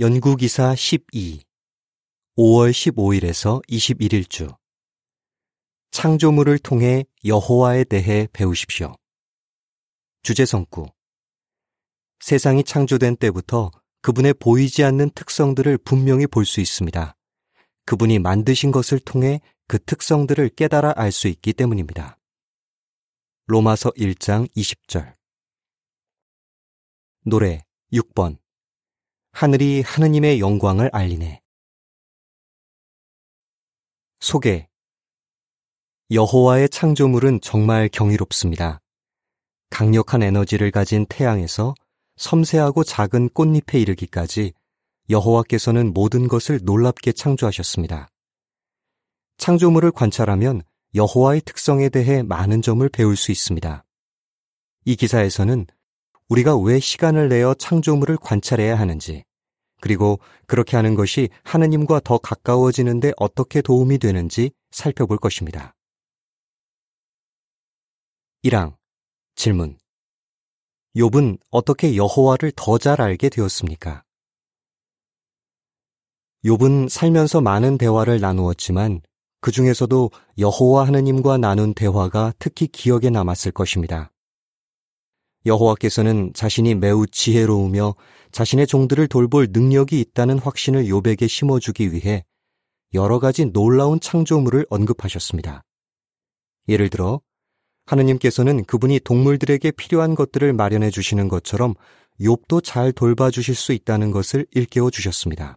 연구기사 12 5월 15일에서 21일 주 창조물을 통해 여호와에 대해 배우십시오. 주제성구 세상이 창조된 때부터 그분의 보이지 않는 특성들을 분명히 볼 수 있습니다. 그분이 만드신 것을 통해 그 특성들을 깨달아 알 수 있기 때문입니다. 로마서 1장 20절 노래 6번 하늘이 하느님의 영광을 알리네. 소개 여호와의 창조물은 정말 경이롭습니다. 강력한 에너지를 가진 태양에서 섬세하고 작은 꽃잎에 이르기까지 여호와께서는 모든 것을 놀랍게 창조하셨습니다. 창조물을 관찰하면 여호와의 특성에 대해 많은 점을 배울 수 있습니다. 이 기사에서는 우리가 왜 시간을 내어 창조물을 관찰해야 하는지, 그리고 그렇게 하는 것이 하느님과 더 가까워지는데 어떻게 도움이 되는지 살펴볼 것입니다. 1항 질문 욥은 어떻게 여호와를 더 잘 알게 되었습니까? 욥은 살면서 많은 대화를 나누었지만 그 중에서도 여호와 하느님과 나눈 대화가 특히 기억에 남았을 것입니다. 여호와께서는 자신이 매우 지혜로우며 자신의 종들을 돌볼 능력이 있다는 확신을 욥에게 심어주기 위해 여러 가지 놀라운 창조물을 언급하셨습니다. 예를 들어 하느님께서는 그분이 동물들에게 필요한 것들을 마련해 주시는 것처럼 욥도 잘 돌봐 주실 수 있다는 것을 일깨워 주셨습니다.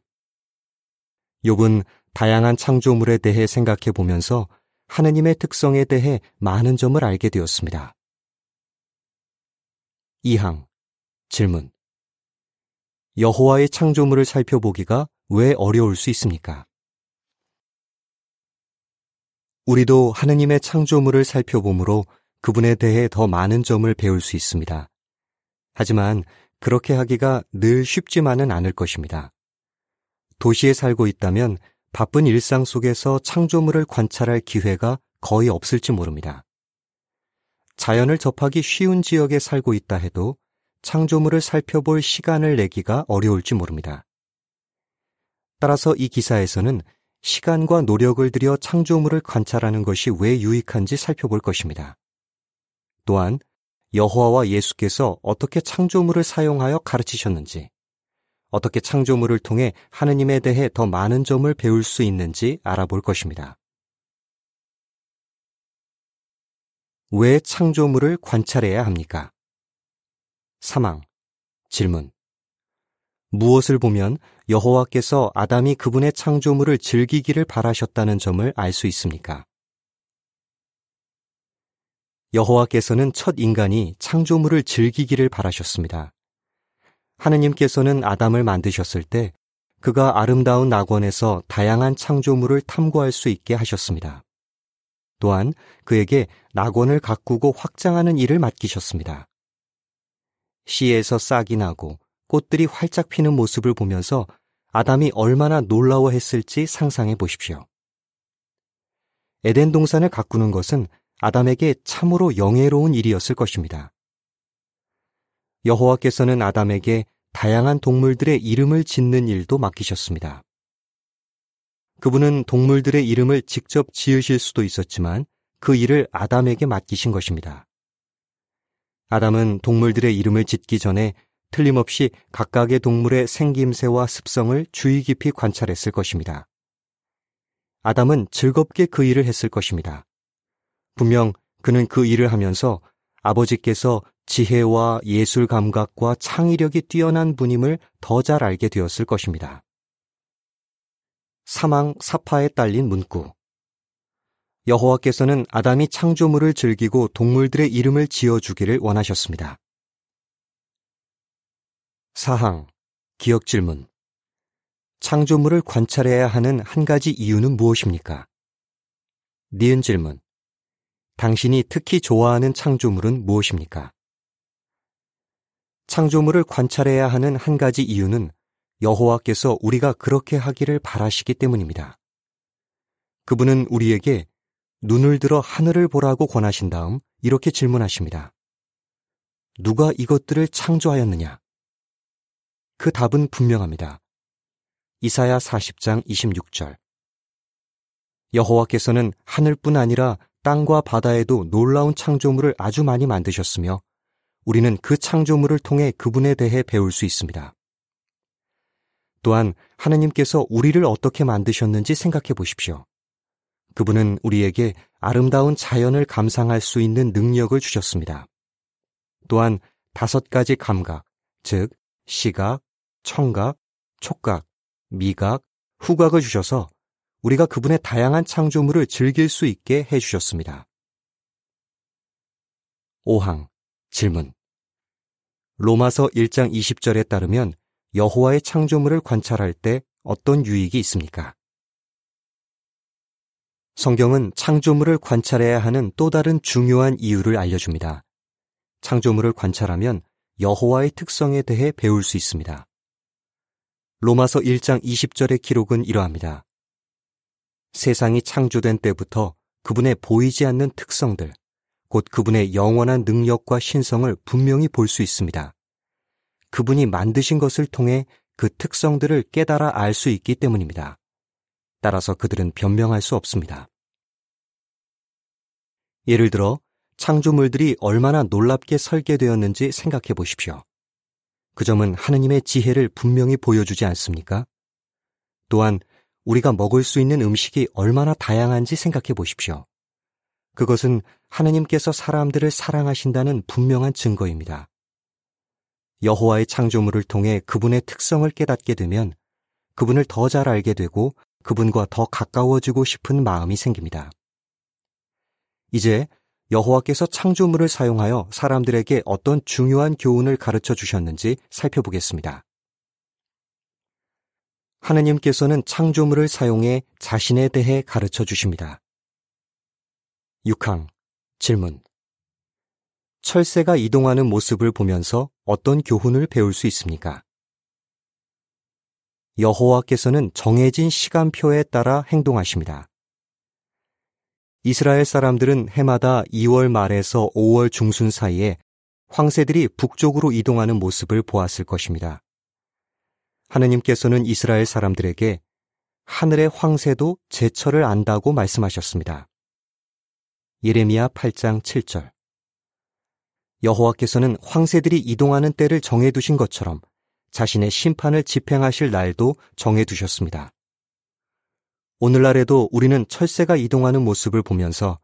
욥은 다양한 창조물에 대해 생각해 보면서 하느님의 특성에 대해 많은 점을 알게 되었습니다. 2항 질문 여호와의 창조물을 살펴보기가 왜 어려울 수 있습니까? 우리도 하느님의 창조물을 살펴보므로 그분에 대해 더 많은 점을 배울 수 있습니다. 하지만 그렇게 하기가 늘 쉽지만은 않을 것입니다. 도시에 살고 있다면 바쁜 일상 속에서 창조물을 관찰할 기회가 거의 없을지 모릅니다. 자연을 접하기 쉬운 지역에 살고 있다 해도 창조물을 살펴볼 시간을 내기가 어려울지 모릅니다. 따라서 이 기사에서는 시간과 노력을 들여 창조물을 관찰하는 것이 왜 유익한지 살펴볼 것입니다. 또한 여호와와 예수께서 어떻게 창조물을 사용하여 가르치셨는지, 어떻게 창조물을 통해 하느님에 대해 더 많은 점을 배울 수 있는지 알아볼 것입니다. 왜 창조물을 관찰해야 합니까? 사망. 질문. 무엇을 보면 여호와께서 아담이 그분의 창조물을 즐기기를 바라셨다는 점을 알 수 있습니까? 여호와께서는 첫 인간이 창조물을 즐기기를 바라셨습니다. 하느님께서는 아담을 만드셨을 때 그가 아름다운 낙원에서 다양한 창조물을 탐구할 수 있게 하셨습니다. 또한 그에게 낙원을 가꾸고 확장하는 일을 맡기셨습니다. 시에서 싹이 나고 꽃들이 활짝 피는 모습을 보면서 아담이 얼마나 놀라워했을지 상상해 보십시오. 에덴 동산을 가꾸는 것은 아담에게 참으로 영예로운 일이었을 것입니다. 여호와께서는 아담에게 다양한 동물들의 이름을 짓는 일도 맡기셨습니다. 그분은 동물들의 이름을 직접 지으실 수도 있었지만 그 일을 아담에게 맡기신 것입니다. 아담은 동물들의 이름을 짓기 전에 틀림없이 각각의 동물의 생김새와 습성을 주의 깊이 관찰했을 것입니다. 아담은 즐겁게 그 일을 했을 것입니다. 분명 그는 그 일을 하면서 아버지께서 지혜와 예술 감각과 창의력이 뛰어난 분임을 더 잘 알게 되었을 것입니다. 사망 사파에 딸린 문구. 여호와께서는 아담이 창조물을 즐기고 동물들의 이름을 지어주기를 원하셨습니다. 사항, 기억 질문. 창조물을 관찰해야 하는 한 가지 이유는 무엇입니까? 니은 질문. 당신이 특히 좋아하는 창조물은 무엇입니까? 창조물을 관찰해야 하는 한 가지 이유는 여호와께서 우리가 그렇게 하기를 바라시기 때문입니다. 그분은 우리에게 눈을 들어 하늘을 보라고 권하신 다음 이렇게 질문하십니다. 누가 이것들을 창조하였느냐? 그 답은 분명합니다. 이사야 40장 26절. 여호와께서는 하늘뿐 아니라 땅과 바다에도 놀라운 창조물을 아주 많이 만드셨으며 우리는 그 창조물을 통해 그분에 대해 배울 수 있습니다. 또한 하느님께서 우리를 어떻게 만드셨는지 생각해 보십시오. 그분은 우리에게 아름다운 자연을 감상할 수 있는 능력을 주셨습니다. 또한 다섯 가지 감각, 즉, 시각, 청각, 촉각, 미각, 후각을 주셔서 우리가 그분의 다양한 창조물을 즐길 수 있게 해주셨습니다. 5항 질문 로마서 1장 20절에 따르면 여호와의 창조물을 관찰할 때 어떤 유익이 있습니까? 성경은 창조물을 관찰해야 하는 또 다른 중요한 이유를 알려줍니다. 창조물을 관찰하면 여호와의 특성에 대해 배울 수 있습니다. 로마서 1장 20절의 기록은 이러합니다. 세상이 창조된 때부터 그분의 보이지 않는 특성들, 곧 그분의 영원한 능력과 신성을 분명히 볼 수 있습니다. 그분이 만드신 것을 통해 그 특성들을 깨달아 알 수 있기 때문입니다. 따라서 그들은 변명할 수 없습니다. 예를 들어 창조물들이 얼마나 놀랍게 설계되었는지 생각해 보십시오. 그 점은 하느님의 지혜를 분명히 보여주지 않습니까? 또한 우리가 먹을 수 있는 음식이 얼마나 다양한지 생각해 보십시오. 그것은 하느님께서 사람들을 사랑하신다는 분명한 증거입니다. 여호와의 창조물을 통해 그분의 특성을 깨닫게 되면 그분을 더 잘 알게 되고 그분과 더 가까워지고 싶은 마음이 생깁니다. 이제 여호와께서 창조물을 사용하여 사람들에게 어떤 중요한 교훈을 가르쳐 주셨는지 살펴보겠습니다. 하느님께서는 창조물을 사용해 자신에 대해 가르쳐 주십니다. 6항 질문 철새가 이동하는 모습을 보면서 어떤 교훈을 배울 수 있습니까? 여호와께서는 정해진 시간표에 따라 행동하십니다. 이스라엘 사람들은 해마다 2월 말에서 5월 중순 사이에 황새들이 북쪽으로 이동하는 모습을 보았을 것입니다. 하느님께서는 이스라엘 사람들에게 하늘의 황새도 제철을 안다고 말씀하셨습니다. 예레미야 8장 7절 여호와께서는 황새들이 이동하는 때를 정해두신 것처럼 자신의 심판을 집행하실 날도 정해두셨습니다. 오늘날에도 우리는 철새가 이동하는 모습을 보면서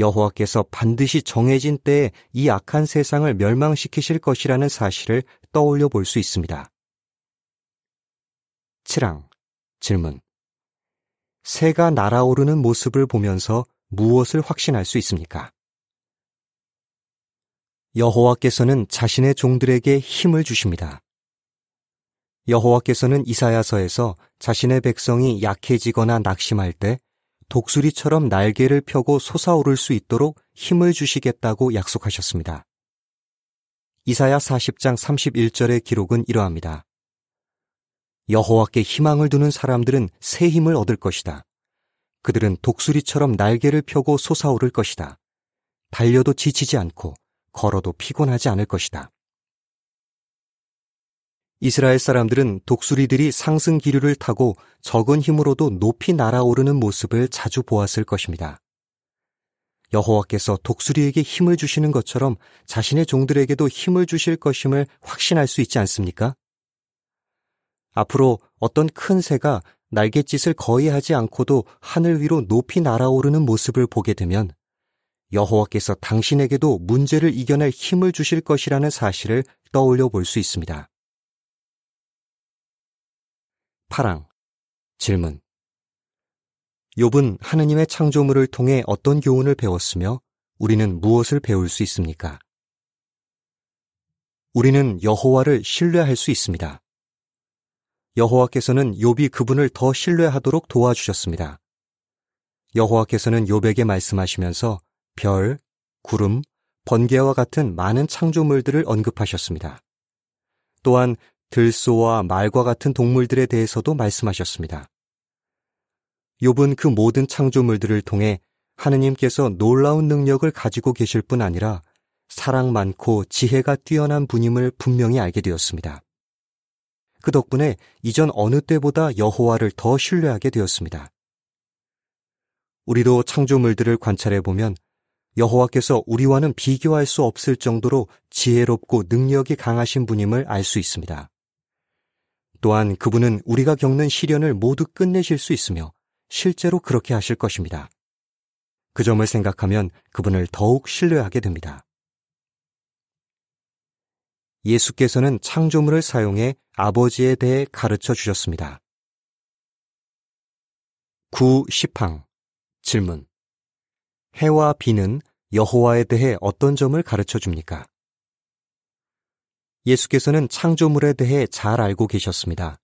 여호와께서 반드시 정해진 때에 이 악한 세상을 멸망시키실 것이라는 사실을 떠올려 볼 수 있습니다. 7항 질문 새가 날아오르는 모습을 보면서 무엇을 확신할 수 있습니까? 여호와께서는 자신의 종들에게 힘을 주십니다. 여호와께서는 이사야서에서 자신의 백성이 약해지거나 낙심할 때 독수리처럼 날개를 펴고 솟아오를 수 있도록 힘을 주시겠다고 약속하셨습니다. 이사야 40장 31절의 기록은 이러합니다. 여호와께 희망을 두는 사람들은 새 힘을 얻을 것이다. 그들은 독수리처럼 날개를 펴고 솟아오를 것이다. 달려도 지치지 않고 걸어도 피곤하지 않을 것이다. 이스라엘 사람들은 독수리들이 상승 기류를 타고 적은 힘으로도 높이 날아오르는 모습을 자주 보았을 것입니다. 여호와께서 독수리에게 힘을 주시는 것처럼 자신의 종들에게도 힘을 주실 것임을 확신할 수 있지 않습니까? 앞으로 어떤 큰 새가 날갯짓을 거의 하지 않고도 하늘 위로 높이 날아오르는 모습을 보게 되면 여호와께서 당신에게도 문제를 이겨낼 힘을 주실 것이라는 사실을 떠올려 볼 수 있습니다. 파랑 질문 욥은 하느님의 창조물을 통해 어떤 교훈을 배웠으며 우리는 무엇을 배울 수 있습니까? 우리는 여호와를 신뢰할 수 있습니다. 여호와께서는 욥이 그분을 더 신뢰하도록 도와주셨습니다. 여호와께서는 욥에게 말씀하시면서 별, 구름, 번개와 같은 많은 창조물들을 언급하셨습니다. 또한 들소와 말과 같은 동물들에 대해서도 말씀하셨습니다. 욥은 그 모든 창조물들을 통해 하느님께서 놀라운 능력을 가지고 계실 뿐 아니라 사랑 많고 지혜가 뛰어난 분임을 분명히 알게 되었습니다. 그 덕분에 이전 어느 때보다 여호와를 더 신뢰하게 되었습니다. 우리도 창조물들을 관찰해 보면 여호와께서 우리와는 비교할 수 없을 정도로 지혜롭고 능력이 강하신 분임을 알 수 있습니다. 또한 그분은 우리가 겪는 시련을 모두 끝내실 수 있으며 실제로 그렇게 하실 것입니다. 그 점을 생각하면 그분을 더욱 신뢰하게 됩니다. 예수께서는 창조물을 사용해 아버지에 대해 가르쳐 주셨습니다. 9. 10항 질문 해와 비는 여호와에 대해 어떤 점을 가르쳐 줍니까? 예수께서는 창조물에 대해 잘 알고 계셨습니다.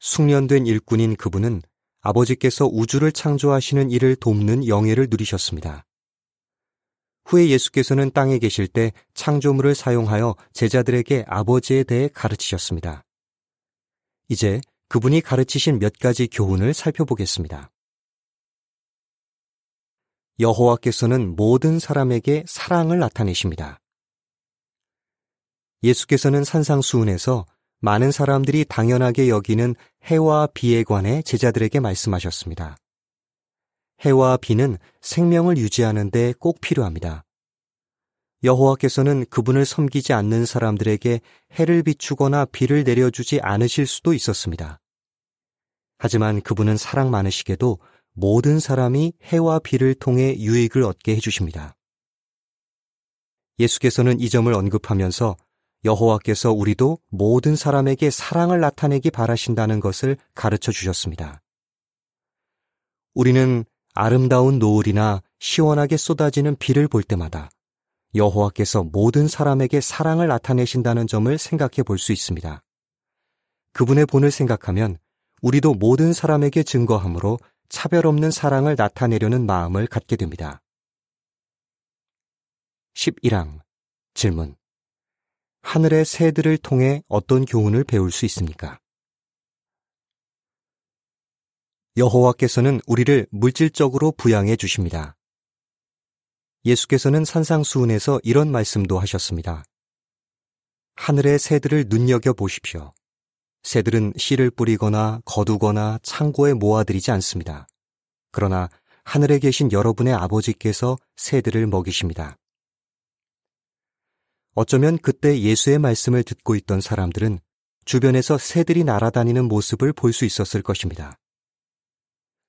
숙련된 일꾼인 그분은 아버지께서 우주를 창조하시는 일을 돕는 영예를 누리셨습니다. 후에 예수께서는 땅에 계실 때 창조물을 사용하여 제자들에게 아버지에 대해 가르치셨습니다. 이제 그분이 가르치신 몇 가지 교훈을 살펴보겠습니다. 여호와께서는 모든 사람에게 사랑을 나타내십니다. 예수께서는 산상수훈에서 많은 사람들이 당연하게 여기는 해와 비에 관해 제자들에게 말씀하셨습니다. 해와 비는 생명을 유지하는데 꼭 필요합니다. 여호와께서는 그분을 섬기지 않는 사람들에게 해를 비추거나 비를 내려주지 않으실 수도 있었습니다. 하지만 그분은 사랑 많으시게도 모든 사람이 해와 비를 통해 유익을 얻게 해주십니다. 예수께서는 이 점을 언급하면서 여호와께서 우리도 모든 사람에게 사랑을 나타내기 바라신다는 것을 가르쳐 주셨습니다. 우리는 아름다운 노을이나 시원하게 쏟아지는 비를 볼 때마다 여호와께서 모든 사람에게 사랑을 나타내신다는 점을 생각해 볼 수 있습니다. 그분의 본을 생각하면 우리도 모든 사람에게 증거함으로 차별 없는 사랑을 나타내려는 마음을 갖게 됩니다. 11항 질문 하늘의 새들을 통해 어떤 교훈을 배울 수 있습니까? 여호와께서는 우리를 물질적으로 부양해 주십니다. 예수께서는 산상수훈에서 이런 말씀도 하셨습니다. 하늘의 새들을 눈여겨 보십시오. 새들은 씨를 뿌리거나 거두거나 창고에 모아들이지 않습니다. 그러나 하늘에 계신 여러분의 아버지께서 새들을 먹이십니다. 어쩌면 그때 예수의 말씀을 듣고 있던 사람들은 주변에서 새들이 날아다니는 모습을 볼 수 있었을 것입니다.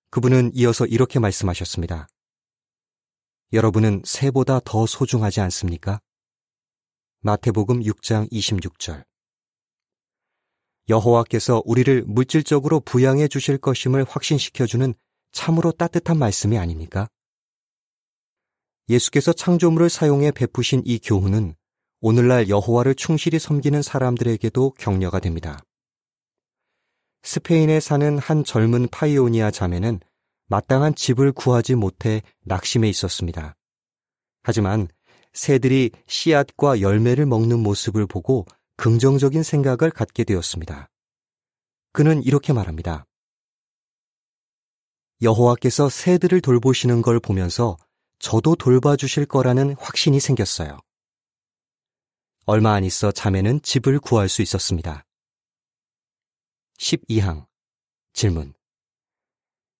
그분은 이어서 이렇게 말씀하셨습니다. 여러분은 새보다 더 소중하지 않습니까? 마태복음 6장 26절. 여호와께서 우리를 물질적으로 부양해 주실 것임을 확신시켜주는 참으로 따뜻한 말씀이 아닙니까? 예수께서 창조물을 사용해 베푸신 이 교훈은 오늘날 여호와를 충실히 섬기는 사람들에게도 격려가 됩니다. 스페인에 사는 한 젊은 파이오니아 자매는 마땅한 집을 구하지 못해 낙심해 있었습니다. 하지만 새들이 씨앗과 열매를 먹는 모습을 보고 긍정적인 생각을 갖게 되었습니다. 그는 이렇게 말합니다. 여호와께서 새들을 돌보시는 걸 보면서 저도 돌봐주실 거라는 확신이 생겼어요. 얼마 안 있어 자매는 집을 구할 수 있었습니다. 12항 질문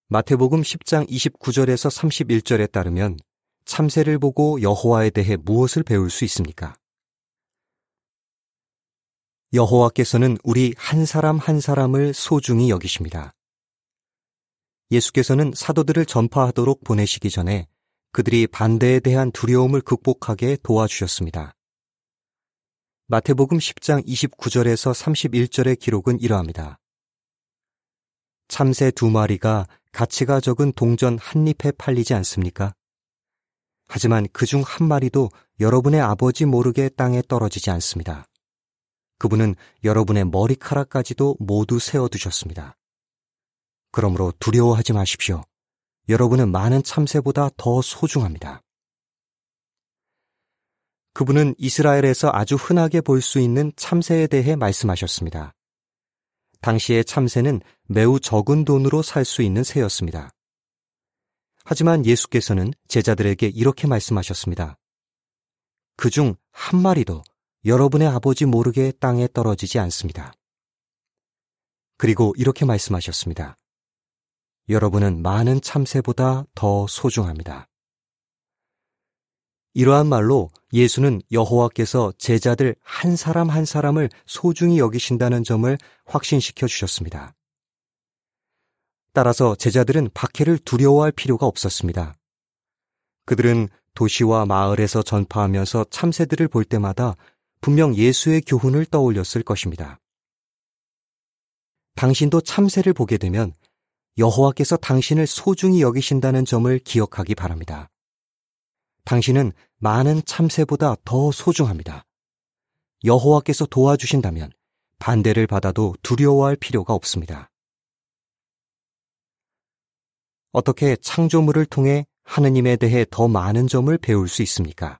마태복음 10장 29절에서 31절에 따르면 참새를 보고 여호와에 대해 무엇을 배울 수 있습니까? 여호와께서는 우리 한 사람 한 사람을 소중히 여기십니다. 예수께서는 사도들을 전파하도록 보내시기 전에 그들이 반대에 대한 두려움을 극복하게 도와주셨습니다. 마태복음 10장 29절에서 31절의 기록은 이러합니다. 참새 두 마리가 가치가 적은 동전 한 잎에 팔리지 않습니까? 하지만 그 중 한 마리도 여러분의 아버지 모르게 땅에 떨어지지 않습니다. 그분은 여러분의 머리카락까지도 모두 세워두셨습니다. 그러므로 두려워하지 마십시오. 여러분은 많은 참새보다 더 소중합니다. 그분은 이스라엘에서 아주 흔하게 볼 수 있는 참새에 대해 말씀하셨습니다. 당시의 참새는 매우 적은 돈으로 살 수 있는 새였습니다. 하지만 예수께서는 제자들에게 이렇게 말씀하셨습니다. 그중 한 마리도 여러분의 아버지 모르게 땅에 떨어지지 않습니다. 그리고 이렇게 말씀하셨습니다. 여러분은 많은 참새보다 더 소중합니다. 이러한 말로 예수는 여호와께서 제자들 한 사람 한 사람을 소중히 여기신다는 점을 확신시켜 주셨습니다. 따라서 제자들은 박해를 두려워할 필요가 없었습니다. 그들은 도시와 마을에서 전파하면서 참새들을 볼 때마다 분명 예수의 교훈을 떠올렸을 것입니다. 당신도 참새를 보게 되면 여호와께서 당신을 소중히 여기신다는 점을 기억하기 바랍니다. 당신은 많은 참새보다 더 소중합니다. 여호와께서 도와주신다면 반대를 받아도 두려워할 필요가 없습니다. 어떻게 창조물을 통해 하느님에 대해 더 많은 점을 배울 수 있습니까?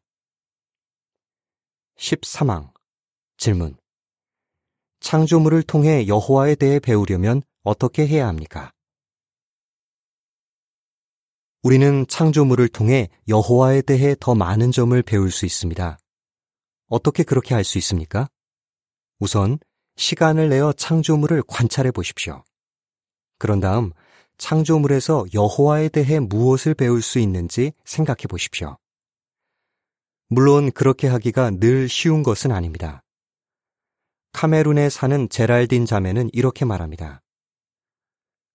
13항 질문 창조물을 통해 여호와에 대해 배우려면 어떻게 해야 합니까? 우리는 창조물을 통해 여호와에 대해 더 많은 점을 배울 수 있습니다. 어떻게 그렇게 할 수 있습니까? 우선 시간을 내어 창조물을 관찰해 보십시오. 그런 다음 창조물에서 여호와에 대해 무엇을 배울 수 있는지 생각해 보십시오. 물론 그렇게 하기가 늘 쉬운 것은 아닙니다. 카메룬에 사는 제랄딘 자매는 이렇게 말합니다.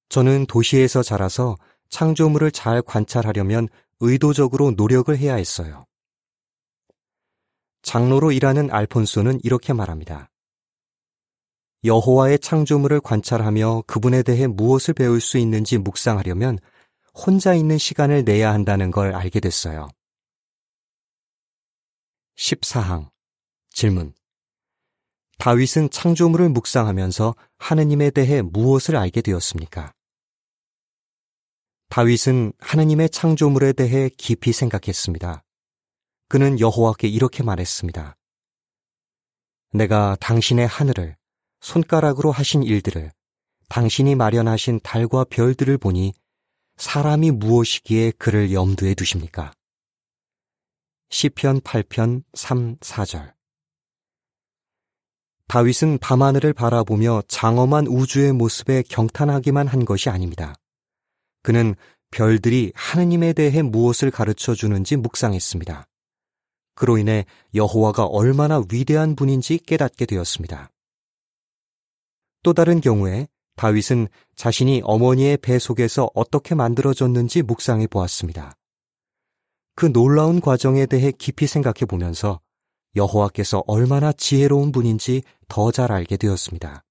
저는 도시에서 자라서 창조물을 잘 관찰하려면 의도적으로 노력을 해야 했어요. 장로로 일하는 알폰소는 이렇게 말합니다. 여호와의 창조물을 관찰하며 그분에 대해 무엇을 배울 수 있는지 묵상하려면 혼자 있는 시간을 내야 한다는 걸 알게 됐어요. 14항 질문 다윗은 창조물을 묵상하면서 하느님에 대해 무엇을 알게 되었습니까? 다윗은 하느님의 창조물에 대해 깊이 생각했습니다. 그는 여호와께 이렇게 말했습니다. 내가 당신의 하늘을 손가락으로 하신 일들을 당신이 마련하신 달과 별들을 보니 사람이 무엇이기에 그를 염두에 두십니까? 시편 8편 3, 4절 다윗은 밤하늘을 바라보며 장엄한 우주의 모습에 경탄하기만 한 것이 아닙니다. 그는 별들이 하느님에 대해 무엇을 가르쳐 주는지 묵상했습니다. 그로 인해 여호와가 얼마나 위대한 분인지 깨닫게 되었습니다. 또 다른 경우에 다윗은 자신이 어머니의 배 속에서 어떻게 만들어졌는지 묵상해 보았습니다. 그 놀라운 과정에 대해 깊이 생각해 보면서 여호와께서 얼마나 지혜로운 분인지 더 잘 알게 되었습니다.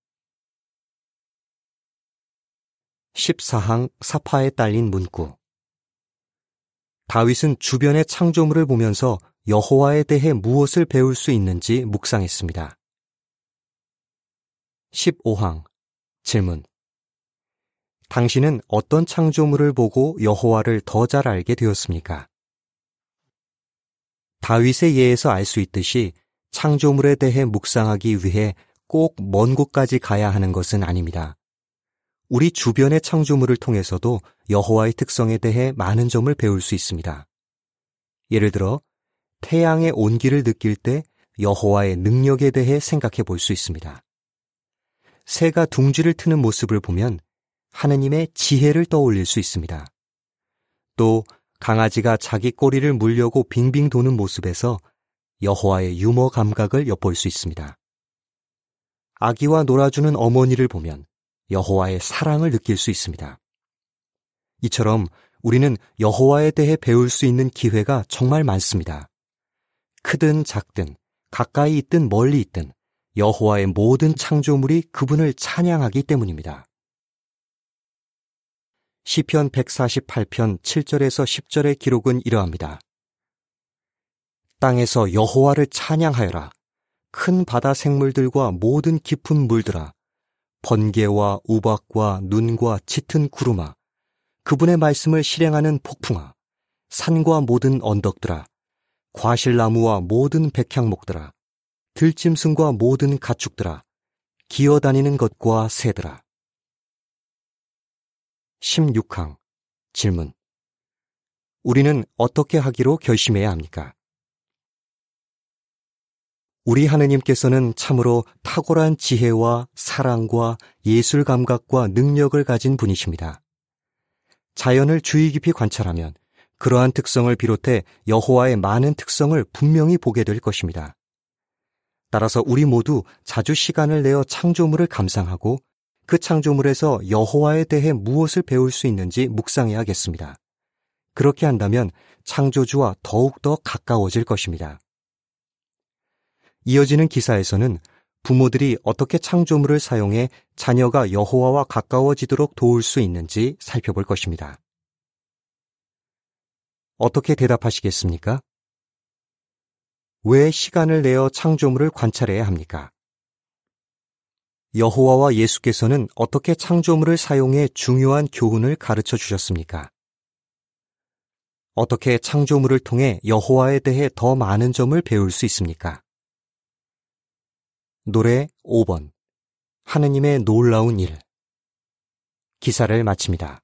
14항 사파에 딸린 문구 다윗은 주변의 창조물을 보면서 여호와에 대해 무엇을 배울 수 있는지 묵상했습니다. 15항 질문 당신은 어떤 창조물을 보고 여호와를 더 잘 알게 되었습니까? 다윗의 예에서 알 수 있듯이 창조물에 대해 묵상하기 위해 꼭 먼 곳까지 가야 하는 것은 아닙니다. 우리 주변의 창조물을 통해서도 여호와의 특성에 대해 많은 점을 배울 수 있습니다. 예를 들어 태양의 온기를 느낄 때 여호와의 능력에 대해 생각해 볼 수 있습니다. 새가 둥지를 트는 모습을 보면 하느님의 지혜를 떠올릴 수 있습니다. 또 강아지가 자기 꼬리를 물려고 빙빙 도는 모습에서 여호와의 유머 감각을 엿볼 수 있습니다. 아기와 놀아주는 어머니를 보면 여호와의 사랑을 느낄 수 있습니다. 이처럼 우리는 여호와에 대해 배울 수 있는 기회가 정말 많습니다. 크든 작든 가까이 있든 멀리 있든 여호와의 모든 창조물이 그분을 찬양하기 때문입니다. 시편 148편 7절에서 10절의 기록은 이러합니다. 땅에서 여호와를 찬양하여라. 큰 바다 생물들과 모든 깊은 물들아. 번개와 우박과 눈과 짙은 구름아, 그분의 말씀을 실행하는 폭풍아, 산과 모든 언덕들아, 과실나무와 모든 백향목들아, 들짐승과 모든 가축들아, 기어다니는 것과 새들아. 16항 질문 우리는 어떻게 하기로 결심해야 합니까? 우리 하느님께서는 참으로 탁월한 지혜와 사랑과 예술 감각과 능력을 가진 분이십니다. 자연을 주의 깊이 관찰하면 그러한 특성을 비롯해 여호와의 많은 특성을 분명히 보게 될 것입니다. 따라서 우리 모두 자주 시간을 내어 창조물을 감상하고 그 창조물에서 여호와에 대해 무엇을 배울 수 있는지 묵상해야겠습니다. 그렇게 한다면 창조주와 더욱더 가까워질 것입니다. 이어지는 기사에서는 부모들이 어떻게 창조물을 사용해 자녀가 여호와와 가까워지도록 도울 수 있는지 살펴볼 것입니다. 어떻게 대답하시겠습니까? 왜 시간을 내어 창조물을 관찰해야 합니까? 여호와와 예수께서는 어떻게 창조물을 사용해 중요한 교훈을 가르쳐 주셨습니까? 어떻게 창조물을 통해 여호와에 대해 더 많은 점을 배울 수 있습니까? 노래 5번 하느님의 놀라운 일 기사를 마칩니다.